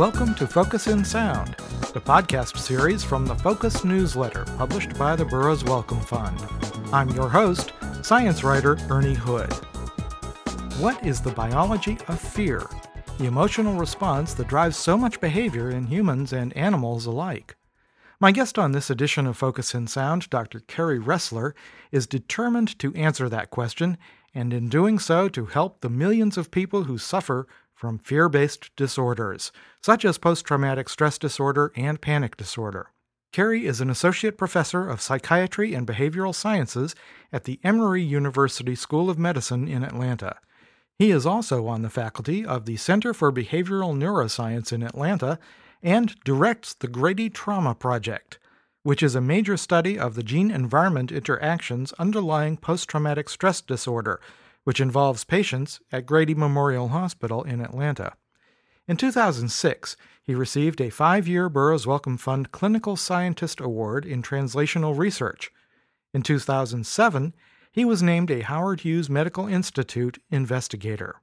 Welcome to Focus in Sound, the podcast series from the Focus newsletter published by the Burroughs Wellcome Fund. I'm your host, science writer Ernie Hood. What is the biology of fear, the emotional response that drives so much behavior in humans and animals alike? My guest on this edition of Focus in Sound, Dr. Kerry Ressler, is determined to answer that question, and in doing so, to help the millions of people who suffer from fear based disorders, such as post traumatic stress disorder and panic disorder. Kerry is an associate professor of psychiatry and behavioral sciences at the Emory University School of Medicine in Atlanta. He is also on the faculty of the Center for Behavioral Neuroscience in Atlanta and directs the Grady Trauma Project, which is a major study of the gene environment interactions underlying post traumatic stress disorder, which involves patients at Grady Memorial Hospital in Atlanta. In 2006, he received a five year Burroughs Wellcome Fund Clinical Scientist Award in Translational Research. In 2007, he was named a Howard Hughes Medical Institute investigator.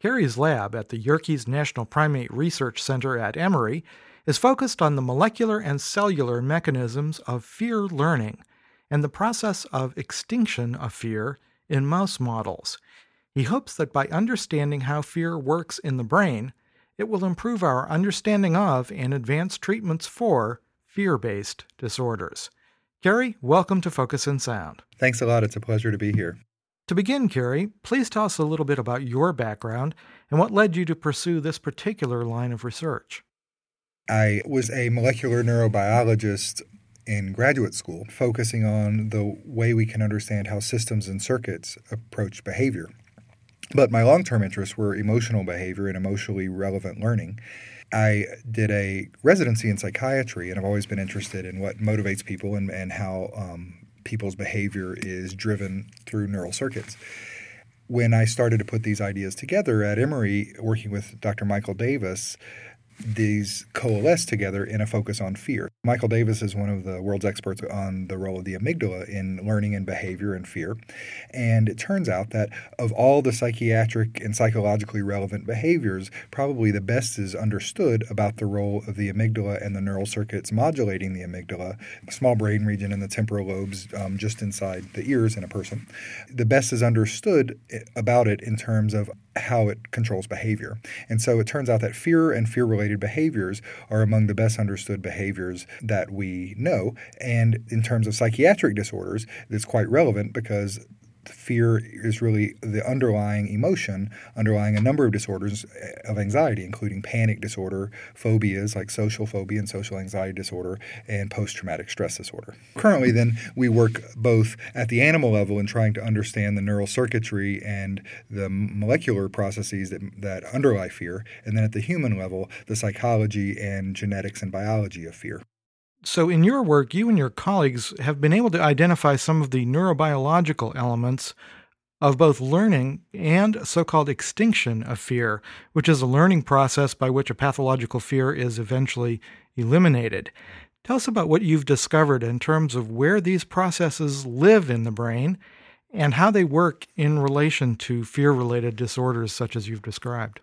Kerry's lab at the Yerkes National Primate Research Center at Emory is focused on the molecular and cellular mechanisms of fear learning and the process of extinction of fear in mouse models. He hopes that by understanding how fear works in the brain, it will improve our understanding of and advance treatments for fear based disorders. Kerry, welcome to Focus in Sound. Thanks a lot. It's a pleasure to be here. To begin, Kerry, please tell us a little bit about your background and what led you to pursue this particular line of research. I was a molecular neurobiologist in graduate school, focusing on the way we can understand how systems and circuits approach behavior. But my long term interests were emotional behavior and emotionally relevant learning. I did a residency in psychiatry, and I've always been interested in what motivates people and, and how um, people's behavior is driven through neural circuits. When I started to put these ideas together at Emory, working with Dr. Michael Davis, these coalesce together in a focus on fear. Michael Davis is one of the world's experts on the role of the amygdala in learning and behavior and fear. And it turns out that of all the psychiatric and psychologically relevant behaviors, probably the best is understood about the role of the amygdala and the neural circuits modulating the amygdala, small brain region in the temporal lobes um, just inside the ears in a person. The best is understood eh, about it in terms of how it controls behavior. And so it turns out that fear and fear related behaviors are among the best understood behaviors that we know. And in terms of psychiatric disorders, it's quite relevant because fear is really the underlying emotion underlying a number of disorders eh, of anxiety, including panic disorder, phobias like social phobia and social anxiety disorder, and post traumatic stress disorder. Currently, then, we work both at the animal level in trying to understand the neural circuitry and the molecular processes that, that underlie fear, and then at the human level, the psychology and genetics and biology of fear. So, in your work, you and your colleagues have been able to identify some of the neurobiological elements of both learning and so called extinction of fear, which is a learning process by which a pathological fear is eventually eliminated. Tell us about what you've discovered in terms of where these processes live in the brain and how they work in relation to fear related disorders such as you've described.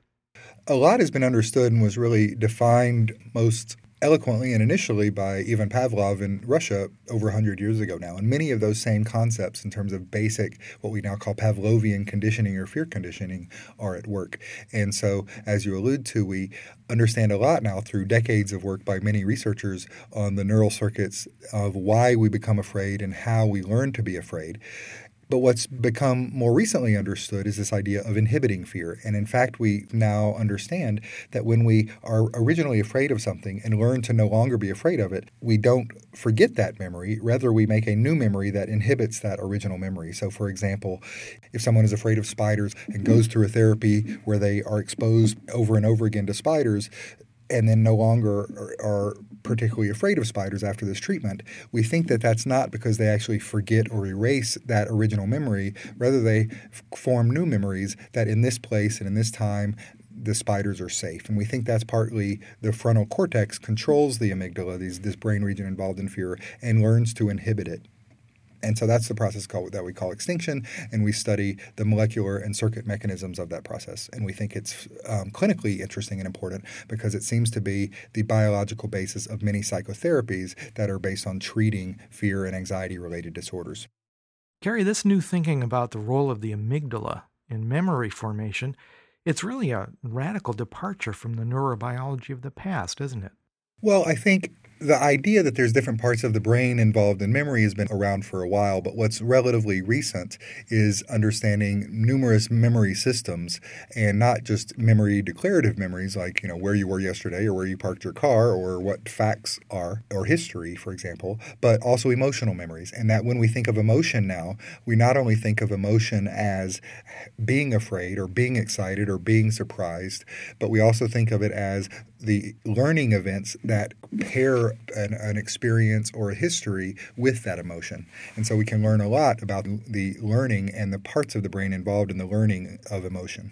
A lot has been understood and was really defined most eloquently and initially by Ivan Pavlov in Russia over 100 years ago now. And many of those same concepts, in terms of basic, what we now call Pavlovian conditioning or fear conditioning, are at work. And so, as you allude to, we understand a lot now through decades of work by many researchers on the neural circuits of why we become afraid and how we learn to be afraid. But what's become more recently understood is this idea of inhibiting fear. And in fact, we now understand that when we are originally afraid of something and learn to no longer be afraid of it, we don't forget that memory. Rather, we make a new memory that inhibits that original memory. So, for example, if someone is afraid of spiders and goes through a therapy where they are exposed over and over again to spiders, and then no longer are, particularly afraid of spiders after this treatment, we think that that's not because they actually forget or erase that original memory. Rather, they f- form new memories that in this place and in this time, the spiders are safe. And we think that's partly the frontal cortex controls the amygdala, these, this brain region involved in fear, and learns to inhibit it. And so that's the process called, that we call extinction, and we study the molecular and circuit mechanisms of that process. And we think it's um, clinically interesting and important because it seems to be the biological basis of many psychotherapies that are based on treating fear and anxiety related disorders. Kerry, this new thinking about the role of the amygdala in memory formation, it's really a radical departure from the neurobiology of the past, isn't it? Well, I think the idea that there's different parts of the brain involved in memory has been around for a while, but what's relatively recent is understanding numerous memory systems and not just memory declarative memories like, you know, where you were yesterday or where you parked your car or what facts are or history, for example, but also emotional memories. And that when we think of emotion now, we not only think of emotion as being afraid or being excited or being surprised, but we also think of it as the learning events that pair an, an, experience or a history with that emotion. And so we can learn a lot about the learning and the parts of the brain involved in the learning of emotion.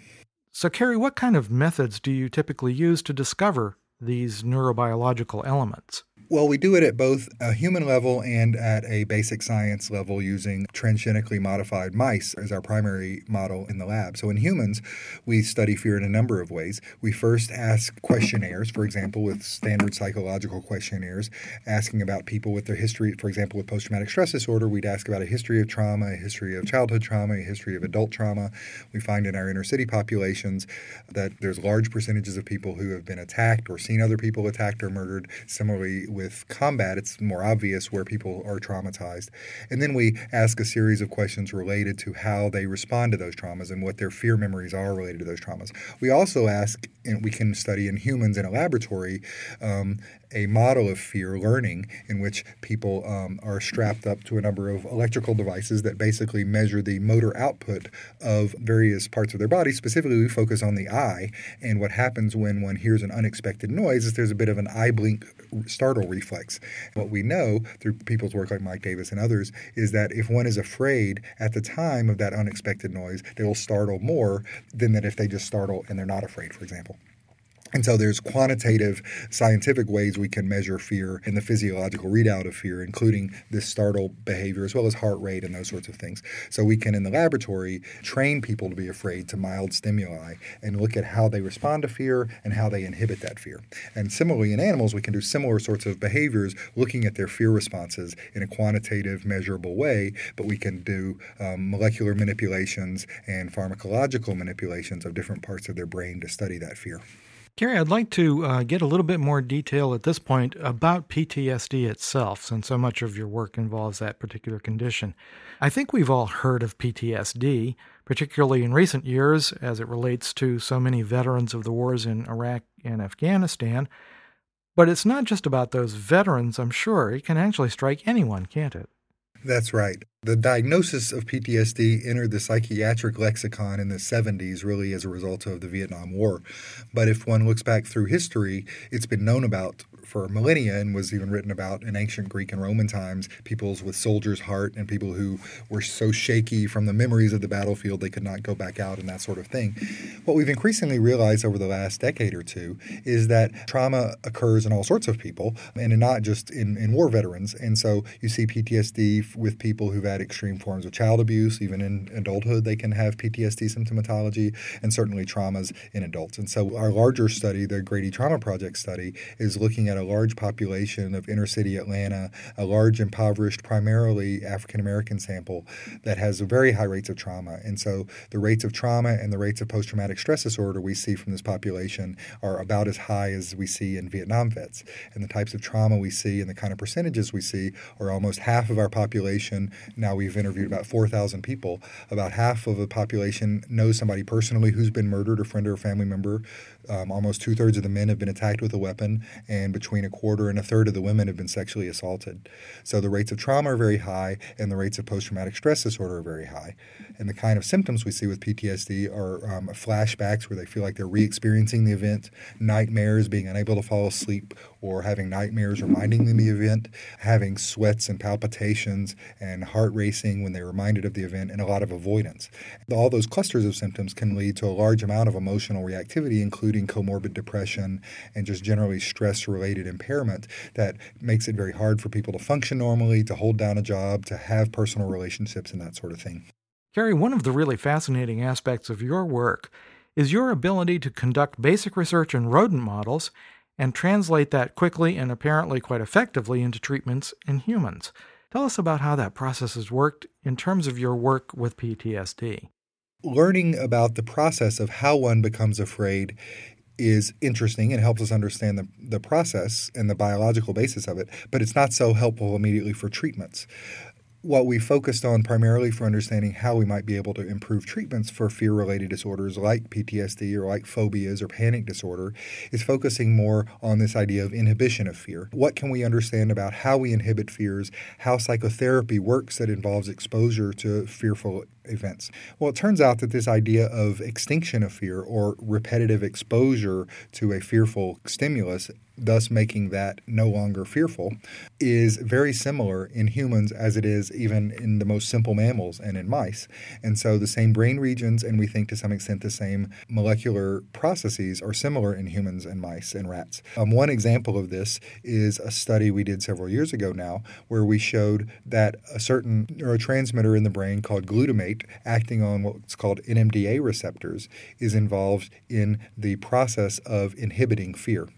So, Kerry, what kind of methods do you typically use to discover these neurobiological elements? Well, we do it at both a human level and at a basic science level using transgenically modified mice as our primary model in the lab. So in humans, we study fear in a number of ways. We first ask questionnaires, for example, with standard psychological questionnaires, asking about people with their history, for example, with post traumatic stress disorder, we'd ask about a history of trauma, a history of childhood trauma, a history of adult trauma. We find in our inner city populations that there's large percentages of people who have been attacked or seen other people attacked or murdered. Similarly, with combat, it's more obvious where people are traumatized. And then we ask a series of questions related to how they respond to those traumas and what their fear memories are related to those traumas. We also ask, and we can study in humans in a laboratory, um, a model of fear learning in which people um, are strapped up to a number of electrical devices that basically measure the motor output of various parts of their body. Specifically, we focus on the eye, and what happens when one hears an unexpected noise is there's a bit of an eye blink startle reflex. What we know through people's work like Mike Davis and others is that if one is afraid at the time of that unexpected noise, they will startle more than that if they just startle and they're not afraid, for example. And so there's quantitative scientific ways we can measure fear and the physiological readout of fear, including this startle behavior as well as heart rate and those sorts of things. So we can in the laboratory train people to be afraid to mild stimuli and look at how they respond to fear and how they inhibit that fear. And similarly in animals, we can do similar sorts of behaviors looking at their fear responses in a quantitative, measurable way, but we can do um, molecular manipulations and pharmacological manipulations of different parts of their brain to study that fear. Kerry, I'd like to uh, get a little bit more detail at this point about PTSD itself, since so much of your work involves that particular condition. I think we've all heard of PTSD, particularly in recent years as it relates to so many veterans of the wars in Iraq and Afghanistan. But it's not just about those veterans, I'm sure. It can actually strike anyone, can't it? That's right. The diagnosis of PTSD entered the psychiatric lexicon in the 70s, really as a result of the Vietnam War. But if one looks back through history, it's been known about for millennia and was even written about in ancient Greek and Roman times. Peoples with soldier's heart and people who were so shaky from the memories of the battlefield they could not go back out and that sort of thing. What we've increasingly realized over the last decade or two is that trauma occurs in all sorts of people and not just in, in war veterans. And so you see PTSD with people who've had extreme forms of child abuse. Even in adulthood, they can have PTSD symptomatology and certainly traumas in adults. And so our larger study, the Grady Trauma Project study, is looking at a large population of inner city Atlanta, a large impoverished, primarily African American sample that has very high rates of trauma. And so the rates of trauma and the rates of post traumatic stress disorder we see from this population are about as high as we see in Vietnam vets. And the types of trauma we see and the kind of percentages we see are almost half of our population. Now we've interviewed about 4,000 people. About half of the population knows somebody personally who's been murdered, a friend or a family member. Um, almost two thirds of the men have been attacked with a weapon, and between a quarter and a third of the women have been sexually assaulted. So the rates of trauma are very high, and the rates of post traumatic stress disorder are very high. And the kind of symptoms we see with PTSD are um, flashbacks where they feel like they're re experiencing the event, nightmares, being unable to fall asleep, or having nightmares reminding them of the event, having sweats and palpitations and heart racing when they're reminded of the event, and a lot of avoidance. All those clusters of symptoms can lead to a large amount of emotional reactivity, including comorbid depression and just generally stress related impairment that makes it very hard for people to function normally, to hold down a job, to have personal relationships, and that sort of thing. Kerry, one of the really fascinating aspects of your work is your ability to conduct basic research in rodent models and translate that quickly and apparently quite effectively into treatments in humans. Tell us about how that process has worked in terms of your work with PTSD. Learning about the process of how one becomes afraid is interesting and helps us understand the, the process and the biological basis of it, but it's not so helpful immediately for treatments what we focused on primarily for understanding how we might be able to improve treatments for fear related disorders like PTSD or like phobias or panic disorder is focusing more on this idea of inhibition of fear. What can we understand about how we inhibit fears, how psychotherapy works that involves exposure to fearful events? Well, it turns out that this idea of extinction of fear or repetitive exposure to a fearful stimulus thus making that no longer fearful, is very similar in humans as it is even in the most simple mammals and in mice. And so the same brain regions, and we think to some extent the same molecular processes, are similar in humans and mice and rats. Um, one example of this is a study we did several years ago now, where we showed that a certain neurotransmitter in the brain called glutamate, acting on what's called NMDA receptors, is involved in the process of inhibiting fear.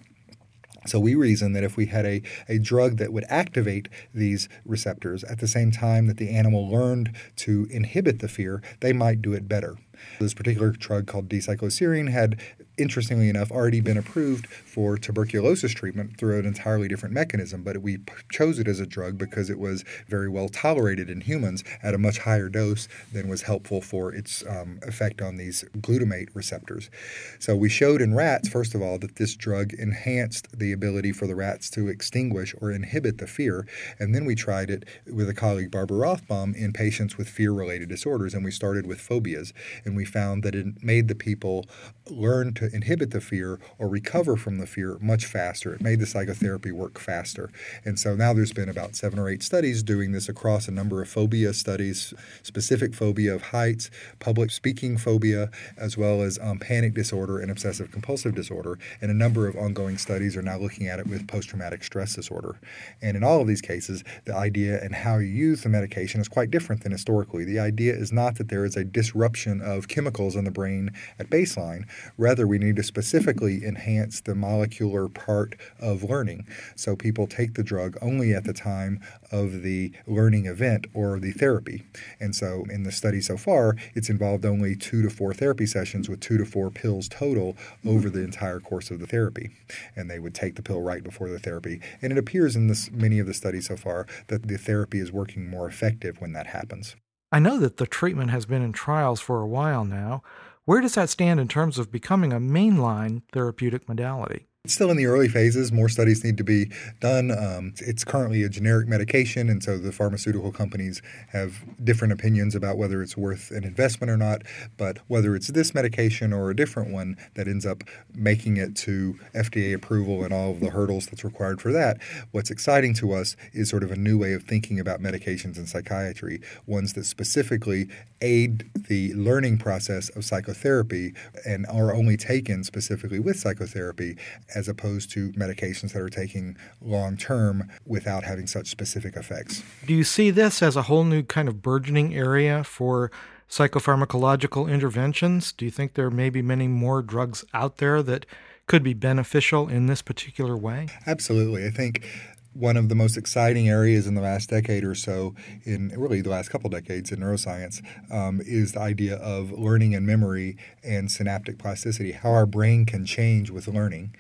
So we reason that if we had a, a drug that would activate these receptors at the same time that the animal learned to inhibit the fear, they might do it better. This particular drug called D-cycloserine had interestingly enough, already been approved for tuberculosis treatment through an entirely different mechanism. But we chose it as a drug because it was very well tolerated in humans at a much higher dose than was helpful for its um, effect on these glutamate receptors. So we showed in rats, first of all, that this drug enhanced the ability for the rats to extinguish or inhibit the fear. And then we tried it with a colleague, Barbara Rothbaum, in patients with fear related disorders. And we started with phobias. And we found that it made the people learn to inhibit the fear or recover from the fear much faster. It made the psychotherapy work faster. And so now there's been about seven or eight studies doing this across a number of phobia studies, specific phobia of heights, public speaking phobia, as well as um, panic disorder and obsessive compulsive disorder. And a number of ongoing studies are now looking at it with post traumatic stress disorder. And in all of these cases, the idea and how you use the medication is quite different than historically. The idea is not that there is a disruption of chemicals in the brain at baseline. Rather, we need to specifically enhance the molecular part of learning. So people take the drug only at the time of the learning event or the therapy. And so in the study so far, it's involved only two to four therapy sessions with two to four pills total over the entire course of the therapy. And they would take the pill right before the therapy. And it appears in this, many of the studies so far that the therapy is working more effective when that happens. I know that the treatment has been in trials for a while now. Where does that stand in terms of becoming a mainline therapeutic modality? It's still in the early phases. More studies need to be done. Um, it's currently a generic medication, and so the pharmaceutical companies have different opinions about whether it's worth an investment or not. But whether it's this medication or a different one that ends up making it to FDA approval and all of the hurdles that's required for that, what's exciting to us is sort of a new way of thinking about medications in psychiatry, ones that specifically aid the learning process of psychotherapy and are only taken specifically with psychotherapy as opposed to medications that are taking long term without having such specific effects. Do you see this as a whole new kind of burgeoning area for psychopharmacological interventions? Do you think there may be many more drugs out there that could be beneficial in this particular way? Absolutely. I think one of the most exciting areas in the last decade or so, in really the last couple decades in neuroscience, um, is the idea of learning and memory and synaptic plasticity, how our brain can change with learning.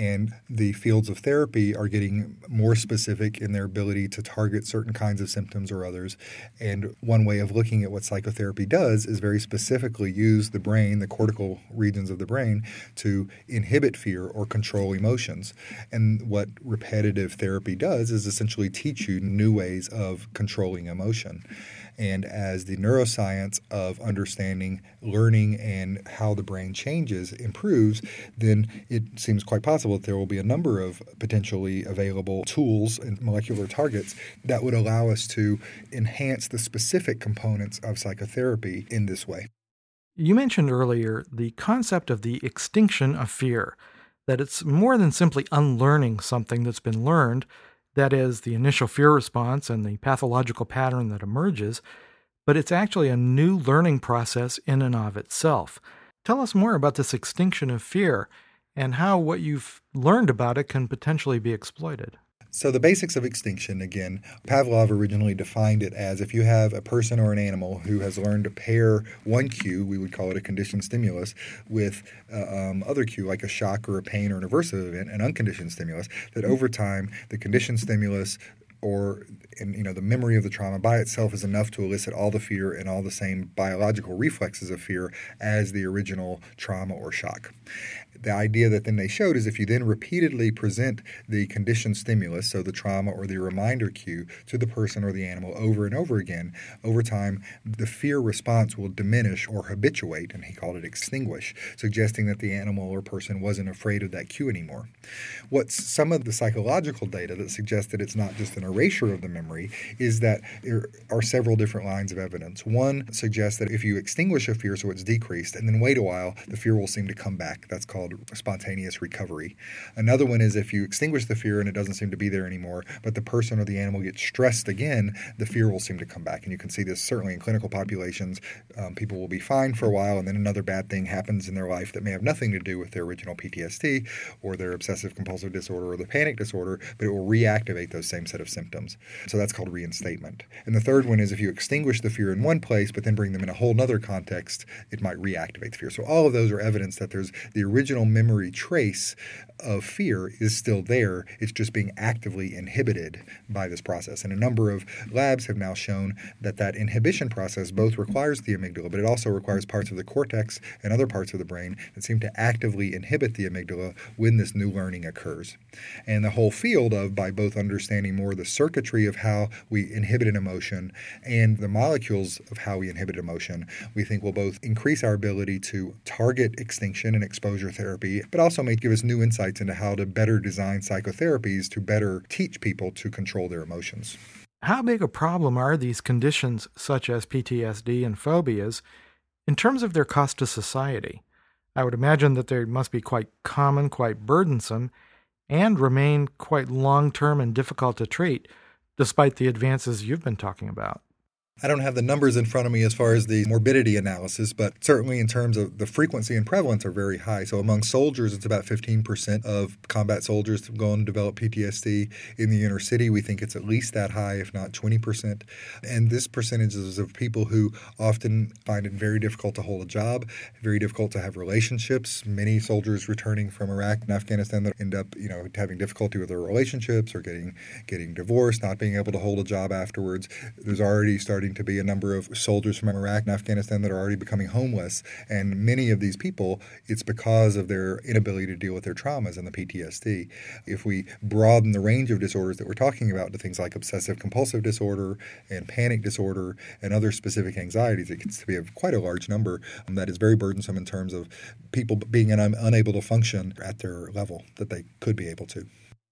And the fields of therapy are getting more specific in their ability to target certain kinds of symptoms or others. And one way of looking at what psychotherapy does is very specifically use the brain, the cortical regions of the brain, to inhibit fear or control emotions. And what repetitive therapy does is essentially teach you new ways of controlling emotion. And as the neuroscience of understanding learning and how the brain changes improves, then it seems quite possible that there will be a number of potentially available tools and molecular targets that would allow us to enhance the specific components of psychotherapy in this way. You mentioned earlier the concept of the extinction of fear, that it's more than simply unlearning something that's been learned that is, the initial fear response and the pathological pattern that emerges, but it's actually a new learning process in and of itself. Tell us more about this extinction of fear and how what you've learned about it can potentially be exploited. So, the basics of extinction again, Pavlov originally defined it as if you have a person or an animal who has learned to pair one cue, we would call it a conditioned stimulus, with uh, um, other cue like a shock or a pain or an aversive event, an unconditioned stimulus, that over time the conditioned stimulus or in, you know the memory of the trauma by itself is enough to elicit all the fear and all the same biological reflexes of fear as the original trauma or shock the idea that then they showed is if you then repeatedly present the conditioned stimulus, so the trauma or the reminder cue, to the person or the animal over and over again, over time, the fear response will diminish or habituate, and he called it extinguish, suggesting that the animal or person wasn't afraid of that cue anymore. What's some of the psychological data that suggests that it's not just an erasure of the memory is that there are several different lines of evidence. One suggests that if you extinguish a fear so it's decreased, and then wait a while, the fear will seem to come back. That's called called spontaneous recovery. Another one is if you extinguish the fear and it doesn't seem to be there anymore, but the person or the animal gets stressed again, the fear will seem to come back. And you can see this certainly in clinical populations. Um, people will be fine for a while, and then another bad thing happens in their life that may have nothing to do with their original PTSD or their obsessive compulsive disorder or the panic disorder, but it will reactivate those same set of symptoms. So that's called reinstatement. And the third one is if you extinguish the fear in one place, but then bring them in a whole other context, it might reactivate the fear. So all of those are evidence that there's the original memory trace of fear is still there. It's just being actively inhibited by this process. And a number of labs have now shown that that inhibition process both requires the amygdala, but it also requires parts of the cortex and other parts of the brain that seem to actively inhibit the amygdala when this new learning occurs. And the whole field of by both understanding more the circuitry of how we inhibit an emotion and the molecules of how we inhibit emotion, we think will both increase our ability to target extinction and exposure therapy, but also may give us new insights into how to better design psychotherapies to better teach people to control their emotions. How big a problem are these conditions, such as PTSD and phobias, in terms of their cost to society? I would imagine that they must be quite common, quite burdensome, and remain quite long term and difficult to treat, despite the advances you've been talking about. I don't have the numbers in front of me as far as the morbidity analysis, but certainly in terms of the frequency and prevalence are very high. So among soldiers, it's about 15% of combat soldiers go to develop PTSD. In the inner city, we think it's at least that high, if not 20%. And this percentage is of people who often find it very difficult to hold a job, very difficult to have relationships. Many soldiers returning from Iraq and Afghanistan that end up, you know, having difficulty with their relationships or getting getting divorced, not being able to hold a job afterwards. There's already starting to be a number of soldiers from Iraq and Afghanistan that are already becoming homeless. And many of these people, it's because of their inability to deal with their traumas and the PTSD. If we broaden the range of disorders that we're talking about to things like obsessive compulsive disorder and panic disorder and other specific anxieties, it gets to be a, quite a large number um, that is very burdensome in terms of people being un- unable to function at their level that they could be able to.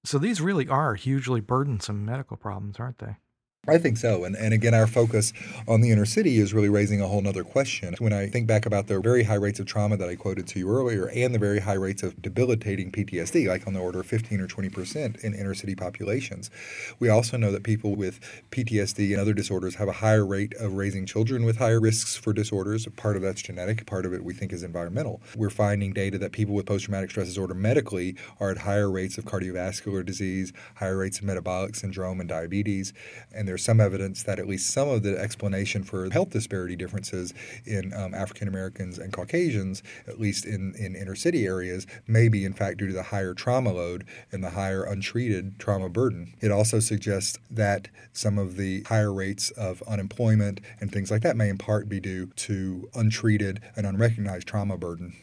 So these really are hugely burdensome medical problems, aren't they? I think so. And, and again, our focus on the inner city is really raising a whole other question. When I think back about the very high rates of trauma that I quoted to you earlier and the very high rates of debilitating PTSD, like on the order of 15 or 20 percent in inner city populations, we also know that people with PTSD and other disorders have a higher rate of raising children with higher risks for disorders. Part of that's genetic, part of it we think is environmental. We're finding data that people with post traumatic stress disorder medically are at higher rates of cardiovascular disease, higher rates of metabolic syndrome and diabetes. And there's some evidence that at least some of the explanation for health disparity differences in um, African Americans and Caucasians, at least in, in inner city areas, may be in fact due to the higher trauma load and the higher untreated trauma burden. It also suggests that some of the higher rates of unemployment and things like that may in part be due to untreated and unrecognized trauma burden.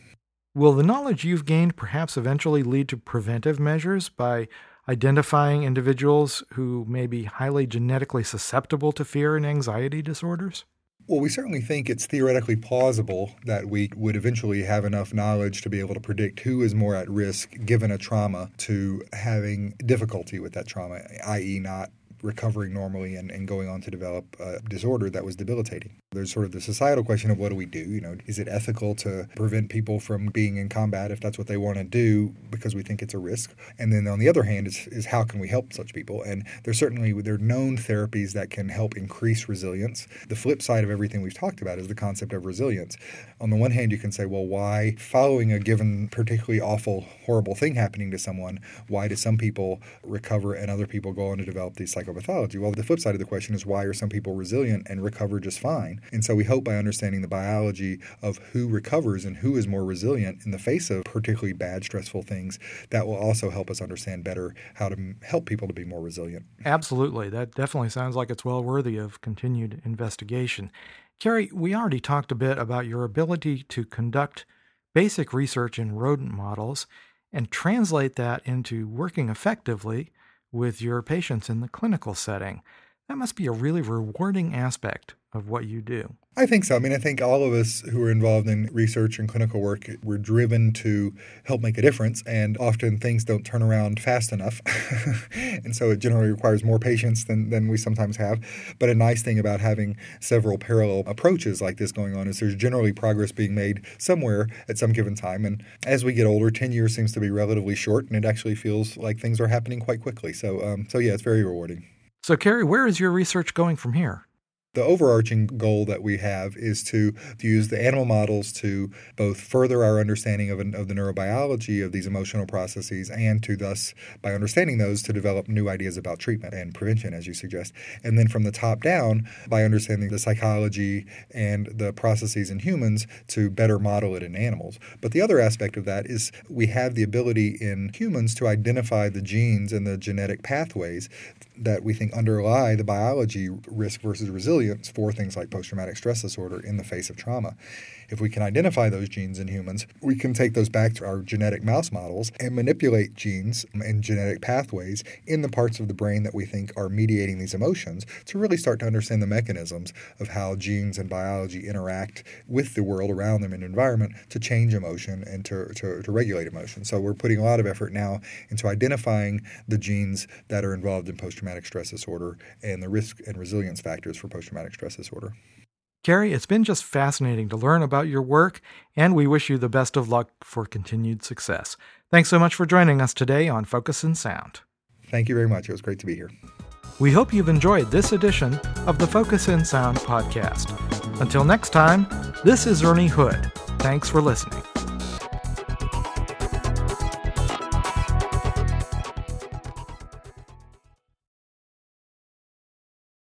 Will the knowledge you've gained perhaps eventually lead to preventive measures by identifying individuals who may be highly genetically susceptible to fear and anxiety disorders? Well, we certainly think it's theoretically plausible that we would eventually have enough knowledge to be able to predict who is more at risk given a trauma to having difficulty with that trauma, i.e., not recovering normally and, and going on to develop a disorder that was debilitating. There's sort of the societal question of what do we do? You know, is it ethical to prevent people from being in combat if that's what they want to do because we think it's a risk? And then on the other hand is, is how can we help such people? And there's certainly there are known therapies that can help increase resilience. The flip side of everything we've talked about is the concept of resilience. On the one hand, you can say, well, why following a given particularly awful, horrible thing happening to someone, why do some people recover and other people go on to develop these psychopathology? Well, the flip side of the question is why are some people resilient and recover just fine? And so we hope by understanding the biology of who recovers and who is more resilient in the face of particularly bad, stressful things, that will also help us understand better how to help people to be more resilient. Absolutely. That definitely sounds like it's well worthy of continued investigation. Kerry, we already talked a bit about your ability to conduct basic research in rodent models and translate that into working effectively with your patients in the clinical setting. That must be a really rewarding aspect of what you do. I think so. I mean, I think all of us who are involved in research and clinical work, we're driven to help make a difference, and often things don't turn around fast enough. and so it generally requires more patience than, than we sometimes have. But a nice thing about having several parallel approaches like this going on is there's generally progress being made somewhere at some given time. And as we get older, 10 years seems to be relatively short, and it actually feels like things are happening quite quickly. So, um, so yeah, it's very rewarding. So, Kerry, where is your research going from here? The overarching goal that we have is to, use the animal models to both further our understanding of, of the neurobiology of these emotional processes and to thus, by understanding those, to develop new ideas about treatment and prevention, as you suggest. And then from the top down, by understanding the psychology and the processes in humans, to better model it in animals. But the other aspect of that is we have the ability in humans to identify the genes and the genetic pathways that we think underlie the biology risk versus resilience for things like post traumatic stress disorder in the face of trauma. If we can identify those genes in humans, we can take those back to our genetic mouse models and manipulate genes and genetic pathways in the parts of the brain that we think are mediating these emotions to really start to understand the mechanisms of how genes and biology interact with the world around them and environment to change emotion and to, to, to regulate emotion. So we're putting a lot of effort now into identifying the genes that are involved in post traumatic stress disorder and the risk and resilience factors for post traumatic stress disorder. Kerry, it's been just fascinating to learn about your work, and we wish you the best of luck for continued success. Thanks so much for joining us today on Focus in Sound. Thank you very much. It was great to be here. We hope you've enjoyed this edition of the Focus in Sound podcast. Until next time, this is Ernie Hood. Thanks for listening.